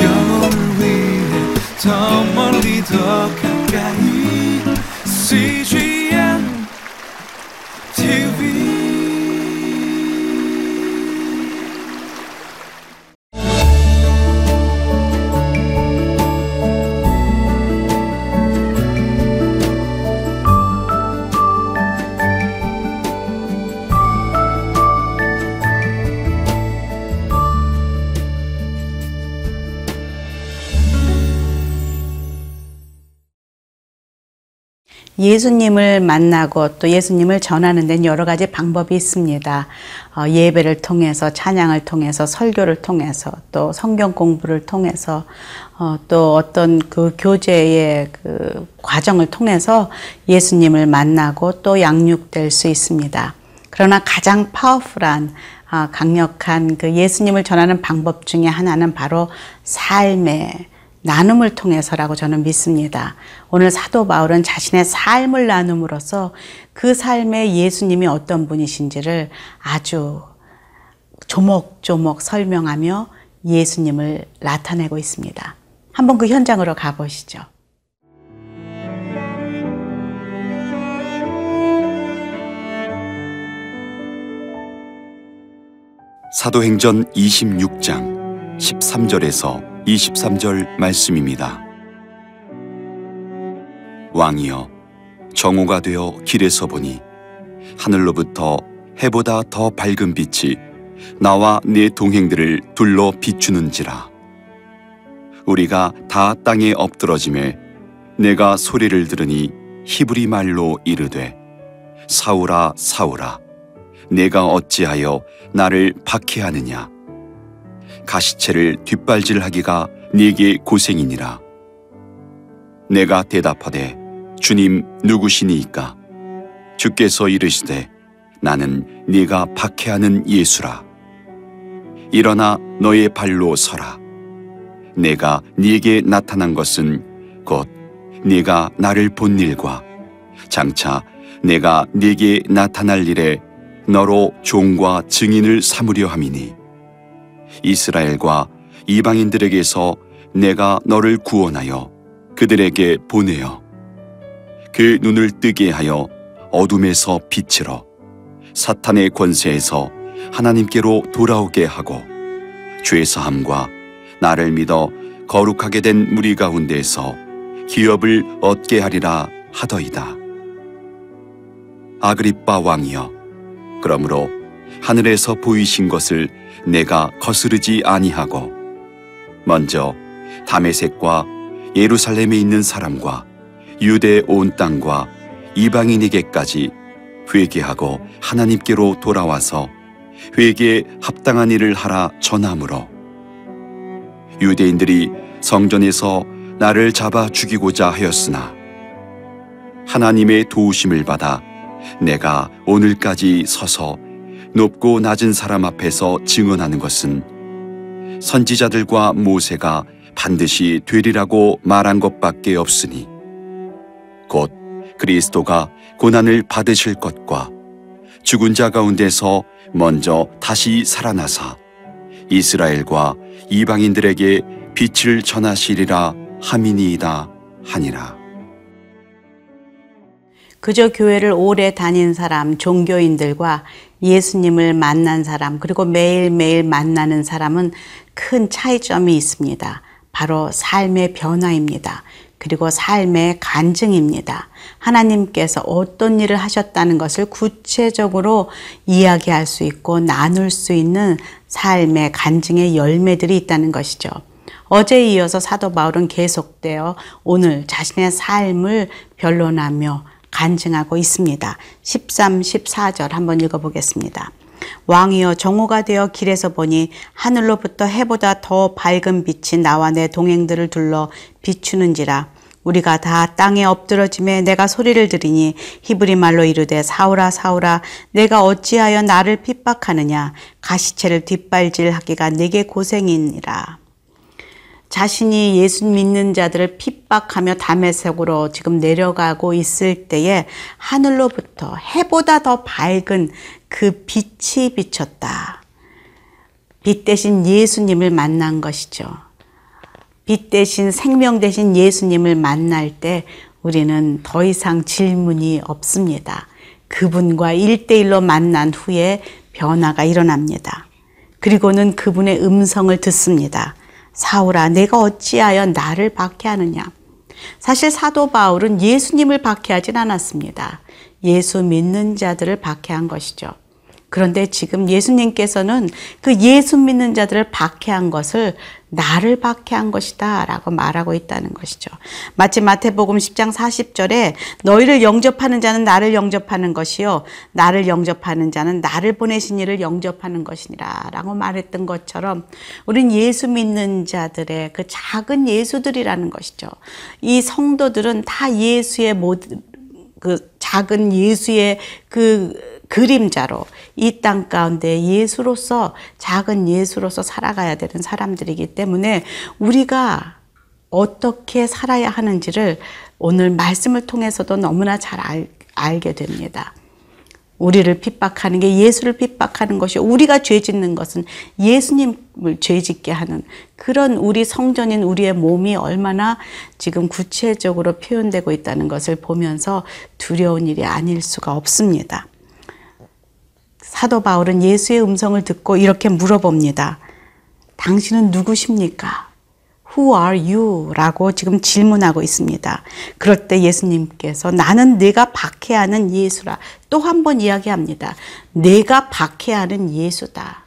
영혼을 위해 더 멀리 더 가 예수님을 만나고 또 예수님을 전하는 데는 여러 가지 방법이 있습니다. 어, 예배를 통해서, 찬양을 통해서, 설교를 통해서, 또 성경 공부를 통해서, 어, 또 어떤 그 교제의 그 과정을 통해서 예수님을 만나고 또 양육될 수 있습니다. 그러나 가장 파워풀한 아, 강력한 그 예수님을 전하는 방법 중에 하나는 바로 삶의 나눔을 통해서라고 저는 믿습니다. 오늘 사도 바울은 자신의 삶을 나눔으로써 그 삶에 예수님이 어떤 분이신지를 아주 조목조목 설명하며 예수님을 나타내고 있습니다. 한번 그 현장으로 가보시죠. 사도행전 26장 13절에서 23절 말씀입니다. 왕이여 정오가 되어 길에서 보니 하늘로부터 해보다 더 밝은 빛이 나와 내 동행들을 둘러 비추는지라 우리가 다 땅에 엎드러짐에 내가 소리를 들으니 히브리 말로 이르되 사울아 사울아 내가 어찌하여 나를 박해하느냐 가시채를 뒷발질하기가 네게 고생이니라. 내가 대답하되 주님 누구시니이까? 주께서 이르시되 나는 네가 박해하는 예수라. 일어나 너의 발로 서라. 내가 네게 나타난 것은 곧 네가 나를 본 일과 장차 내가 네게 나타날 일에 너로 종과 증인을 삼으려 함이니 이스라엘과 이방인들에게서 내가 너를 구원하여 그들에게 보내어 그 눈을 뜨게 하여 어둠에서 빛으로 사탄의 권세에서 하나님께로 돌아오게 하고 죄 사함과 나를 믿어 거룩하게 된 무리 가운데에서 기업을 얻게 하리라 하더이다. 아그리빠 왕이여 그러므로 하늘에서 보이신 것을 내가 거스르지 아니하고 먼저 다메섹과 예루살렘에 있는 사람과 유대 온 땅과 이방인에게까지 회개하고 하나님께로 돌아와서 회개에 합당한 일을 하라 전함으로 유대인들이 성전에서 나를 잡아 죽이고자 하였으나 하나님의 도우심을 받아 내가 오늘까지 서서 높고 낮은 사람 앞에서 증언하는 것은 선지자들과 모세가 반드시 되리라고 말한 것밖에 없으니 곧 그리스도가 고난을 받으실 것과 죽은 자 가운데서 먼저 다시 살아나사 이스라엘과 이방인들에게 빛을 전하시리라 함이니이다 하니라. 그저 교회를 오래 다닌 사람, 종교인들과 예수님을 만난 사람, 그리고 매일매일 만나는 사람은 큰 차이점이 있습니다. 바로 삶의 변화입니다. 그리고 삶의 간증입니다. 하나님께서 어떤 일을 하셨다는 것을 구체적으로 이야기할 수 있고 나눌 수 있는 삶의 간증의 열매들이 있다는 것이죠. 어제에 이어서 사도 바울은 계속되어 오늘 자신의 삶을 변론하며 간증하고 있습니다. 13, 14절 한번 읽어보겠습니다. 왕이여 정오가 되어 길에서 보니 하늘로부터 해보다 더 밝은 빛이 나와 내 동행들을 둘러 비추는지라 우리가 다 땅에 엎드러짐에 내가 소리를 들으니 히브리 말로 이르되 사울아 사울아 내가 어찌하여 나를 핍박하느냐 가시채를 뒷발질하기가 내게 고생이니라 자신이 예수 믿는 자들을 핍박하며 담에색으로 지금 내려가고 있을 때에 하늘로부터 해보다 더 밝은 그 빛이 비쳤다. 빛 대신 예수님을 만난 것이죠. 빛 대신 생명 대신 예수님을 만날 때 우리는 더 이상 질문이 없습니다. 그분과 일대일로 만난 후에 변화가 일어납니다. 그리고는 그분의 음성을 듣습니다. 사울아, 내가 어찌하여 나를 박해하느냐? 사실 사도 바울은 예수님을 박해하진 않았습니다. 예수 믿는 자들을 박해한 것이죠. 그런데 지금 예수님께서는 그 예수 믿는 자들을 박해한 것을 나를 박해한 것이다 라고 말하고 있다는 것이죠. 마치 마태복음 10장 40절에 너희를 영접하는 자는 나를 영접하는 것이요. 나를 영접하는 자는 나를 보내신 이를 영접하는 것이니라 라고 말했던 것처럼 우린 예수 믿는 자들의 그 작은 예수들이라는 것이죠. 이 성도들은 다 예수의 모든 그 작은 예수의 그 그림자로 이 땅 가운데 예수로서 작은 예수로서 살아가야 되는 사람들이기 때문에 우리가 어떻게 살아야 하는지를 오늘 말씀을 통해서도 너무나 잘 알, 알게 됩니다. 우리를 핍박하는 게 예수를 핍박하는 것이 우리가 죄 짓는 것은 예수님을 죄 짓게 하는 그런 우리 성전인 우리의 몸이 얼마나 지금 구체적으로 표현되고 있다는 것을 보면서 두려운 일이 아닐 수가 없습니다. 사도 바울은 예수의 음성을 듣고 이렇게 물어봅니다. 당신은 누구십니까? Who are you? 라고 지금 질문하고 있습니다. 그럴 때 예수님께서 나는 내가 박해하는 예수라 또 한 번 이야기합니다. 내가 박해하는 예수다.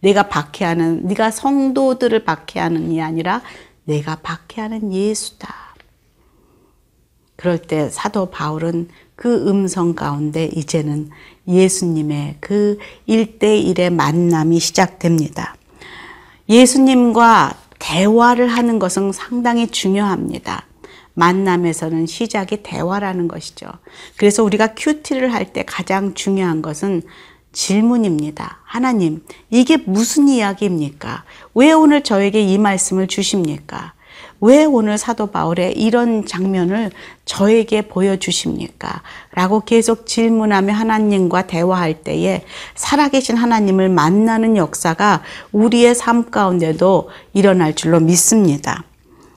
내가 박해하는, 네가 성도들을 박해하는 이 아니라 내가 박해하는 예수다. 그럴 때 사도 바울은 그 음성 가운데 이제는 예수님의 그 일대일의 만남이 시작됩니다. 예수님과 대화를 하는 것은 상당히 중요합니다. 만남에서는 시작이 대화라는 것이죠. 그래서 우리가 큐티를 할 때 가장 중요한 것은 질문입니다. 하나님, 이게 무슨 이야기입니까? 왜 오늘 저에게 이 말씀을 주십니까? 왜 오늘 사도 바울의 이런 장면을 저에게 보여주십니까? 라고 계속 질문하며 하나님과 대화할 때에 살아계신 하나님을 만나는 역사가 우리의 삶 가운데도 일어날 줄로 믿습니다.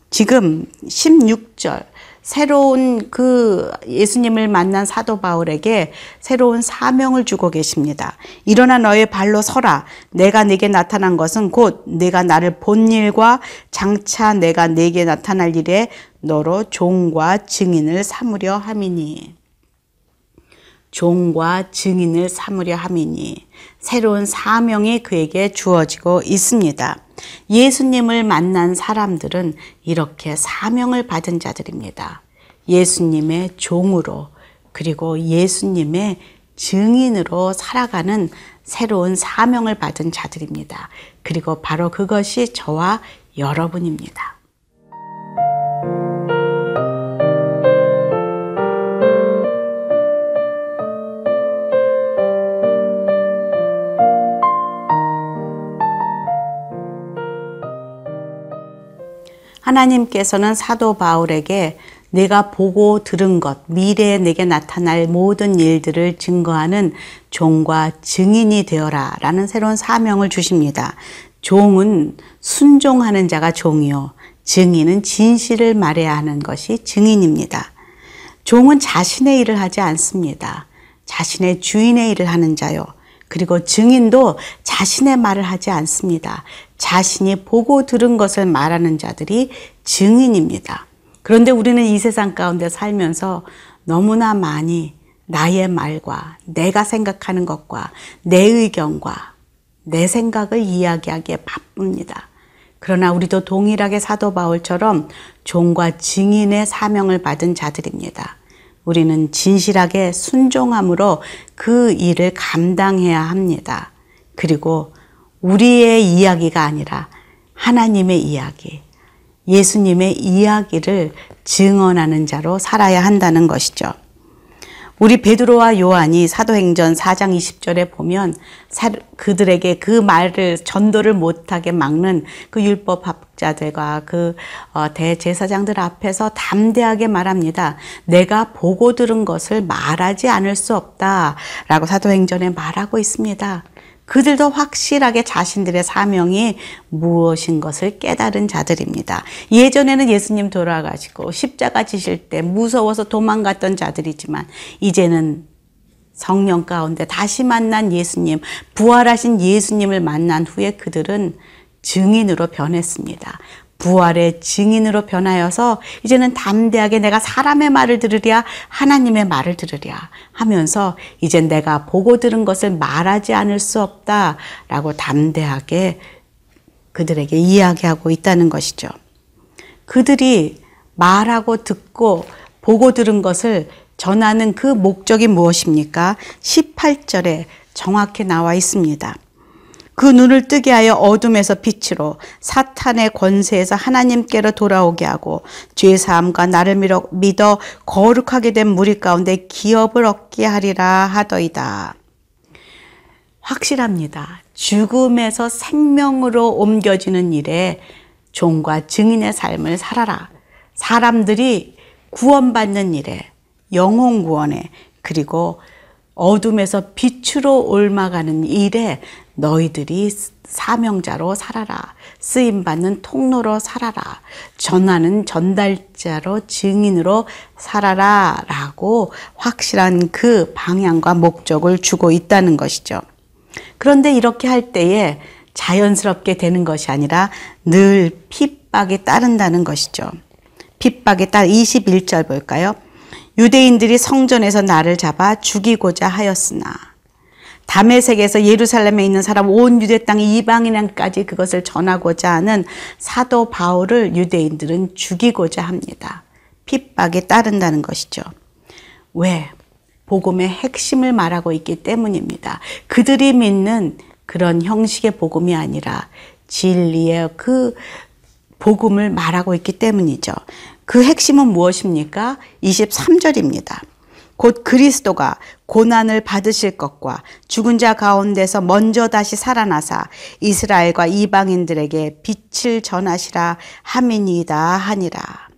지금 16절, 새로운 그 예수님을 만난 사도 바울에게 새로운 사명을 주고 계십니다. 일어나 너의 발로 서라. 내가 네게 나타난 것은 곧 내가 나를 본 일과 장차 내가 네게 나타날 일에 너로 종과 증인을 삼으려 함이니. 종과 증인을 삼으려 함이니 새로운 사명이 그에게 주어지고 있습니다. 예수님을 만난 사람들은 이렇게 사명을 받은 자들입니다. 예수님의 종으로 그리고 예수님의 증인으로 살아가는 새로운 사명을 받은 자들입니다. 그리고 바로 그것이 저와 여러분입니다. 하나님께서는 사도 바울에게 내가 보고 들은 것, 미래에 내게 나타날 모든 일들을 증거하는 종과 증인이 되어라 라는 새로운 사명을 주십니다. 종은 순종하는 자가 종이요. 증인은 진실을 말해야 하는 것이 증인입니다. 종은 자신의 일을 하지 않습니다. 자신의 주인의 일을 하는 자요. 그리고 증인도 자신의 말을 하지 않습니다. 자신이 보고 들은 것을 말하는 자들이 증인입니다. 그런데 우리는 이 세상 가운데 살면서 너무나 많이 나의 말과 내가 생각하는 것과 내 의견과 내 생각을 이야기하기에 바쁩니다. 그러나 우리도 동일하게 사도 바울처럼 종과 증인의 사명을 받은 자들입니다. 우리는 진실하게 순종함으로 그 일을 감당해야 합니다. 그리고 우리의 이야기가 아니라 하나님의 이야기, 예수님의 이야기를 증언하는 자로 살아야 한다는 것이죠. 우리 베드로와 요한이 사도행전 4장 20절에 보면 그들에게 그 말을 전도를 못하게 막는 그 율법학 자들과 그 어, 대제사장들 앞에서 담대하게 말합니다. 내가 보고 들은 것을 말하지 않을 수 없다라고 사도행전에 말하고 있습니다. 그들도 확실하게 자신들의 사명이 무엇인 것을 깨달은 자들입니다. 예전에는 예수님 돌아가시고 십자가 지실 때 무서워서 도망갔던 자들이지만 이제는 성령 가운데 다시 만난 예수님, 부활하신 예수님을 만난 후에 그들은 증인으로 변했습니다. 부활의 증인으로 변하여서 이제는 담대하게 내가 사람의 말을 들으랴 하나님의 말을 들으랴 하면서 이제 내가 보고 들은 것을 말하지 않을 수 없다라고 담대하게 그들에게 이야기하고 있다는 것이죠. 그들이 말하고 듣고 보고 들은 것을 전하는 그 목적이 무엇입니까? 18절에 정확히 나와 있습니다. 그 눈을 뜨게 하여 어둠에서 빛으로 사탄의 권세에서 하나님께로 돌아오게 하고 죄 사함과 나를 믿어 거룩하게 된 무리 가운데 기업을 얻게 하리라 하더이다. 확실합니다. 죽음에서 생명으로 옮겨지는 일에 종과 증인의 삶을 살아라. 사람들이 구원받는 일에 영혼 구원에 그리고 어둠에서 빛으로 옮아가는 일에 너희들이 사명자로 살아라. 쓰임받는 통로로 살아라. 전하는 전달자로 증인으로 살아라. 라고 확실한 그 방향과 목적을 주고 있다는 것이죠. 그런데 이렇게 할 때에 자연스럽게 되는 것이 아니라 늘 핍박이 따른다는 것이죠. 핍박에 따라 21절 볼까요? 유대인들이 성전에서 나를 잡아 죽이고자 하였으나 담에색에서 예루살렘에 있는 사람 온 유대 땅 이방인까지 그것을 전하고자 하는 사도 바울을 유대인들은 죽이고자 합니다. 핍박에 따른다는 것이죠. 왜? 복음의 핵심을 말하고 있기 때문입니다. 그들이 믿는 그런 형식의 복음이 아니라 진리의 그 복음을 말하고 있기 때문이죠. 그 핵심은 무엇입니까? 23절입니다. 곧 그리스도가 고난을 받으실 것과 죽은 자 가운데서 먼저 다시 살아나사 이스라엘과 이방인들에게 빛을 전하시라 함이니이다 하니라.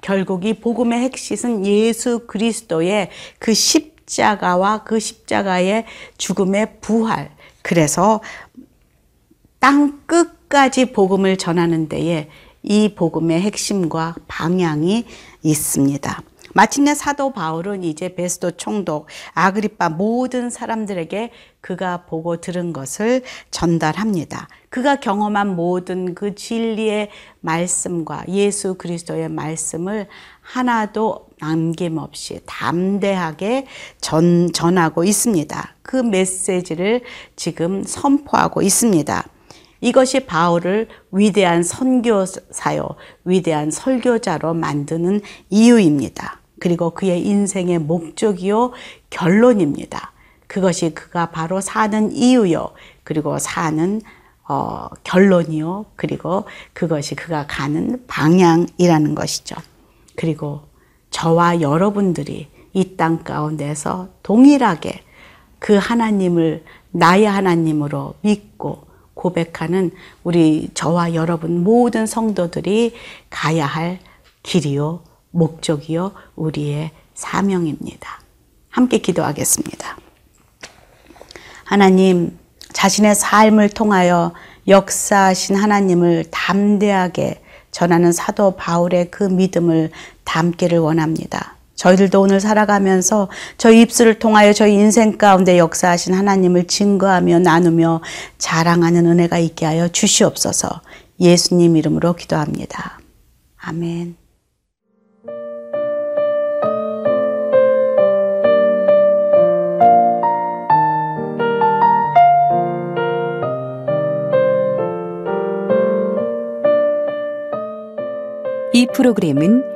결국 이 복음의 핵심은 예수 그리스도의 그 십자가와 그 십자가의 죽음의 부활. 그래서 땅 끝까지 복음을 전하는 데에 이 복음의 핵심과 방향이 있습니다. 마침내 사도 바울은 이제 베스도 총독 아그리파 모든 사람들에게 그가 보고 들은 것을 전달합니다. 그가 경험한 모든 그 진리의 말씀과 예수 그리스도의 말씀을 하나도 남김없이 담대하게 전, 전하고 있습니다. 그 메시지를 지금 선포하고 있습니다. 이것이 바울을 위대한 선교사요, 위대한 설교자로 만드는 이유입니다. 그리고 그의 인생의 목적이요, 결론입니다. 그것이 그가 바로 사는 이유요, 그리고 사는 어, 결론이요, 그리고 그것이 그가 가는 방향이라는 것이죠. 그리고 저와 여러분들이 이 땅 가운데서 동일하게 그 하나님을 나의 하나님으로 믿고 고백하는 우리 저와 여러분 모든 성도들이 가야 할 길이요, 목적이요, 우리의 사명입니다. 함께 기도하겠습니다. 하나님, 자신의 삶을 통하여 역사하신 하나님을 담대하게 전하는 사도 바울의 그 믿음을 담기를 원합니다. 저희들도 오늘 살아가면서 저희 입술을 통하여 저희 인생 가운데 역사하신 하나님을 증거하며 나누며 자랑하는 은혜가 있게 하여 주시옵소서 예수님 이름으로 기도합니다. 아멘. 이 프로그램은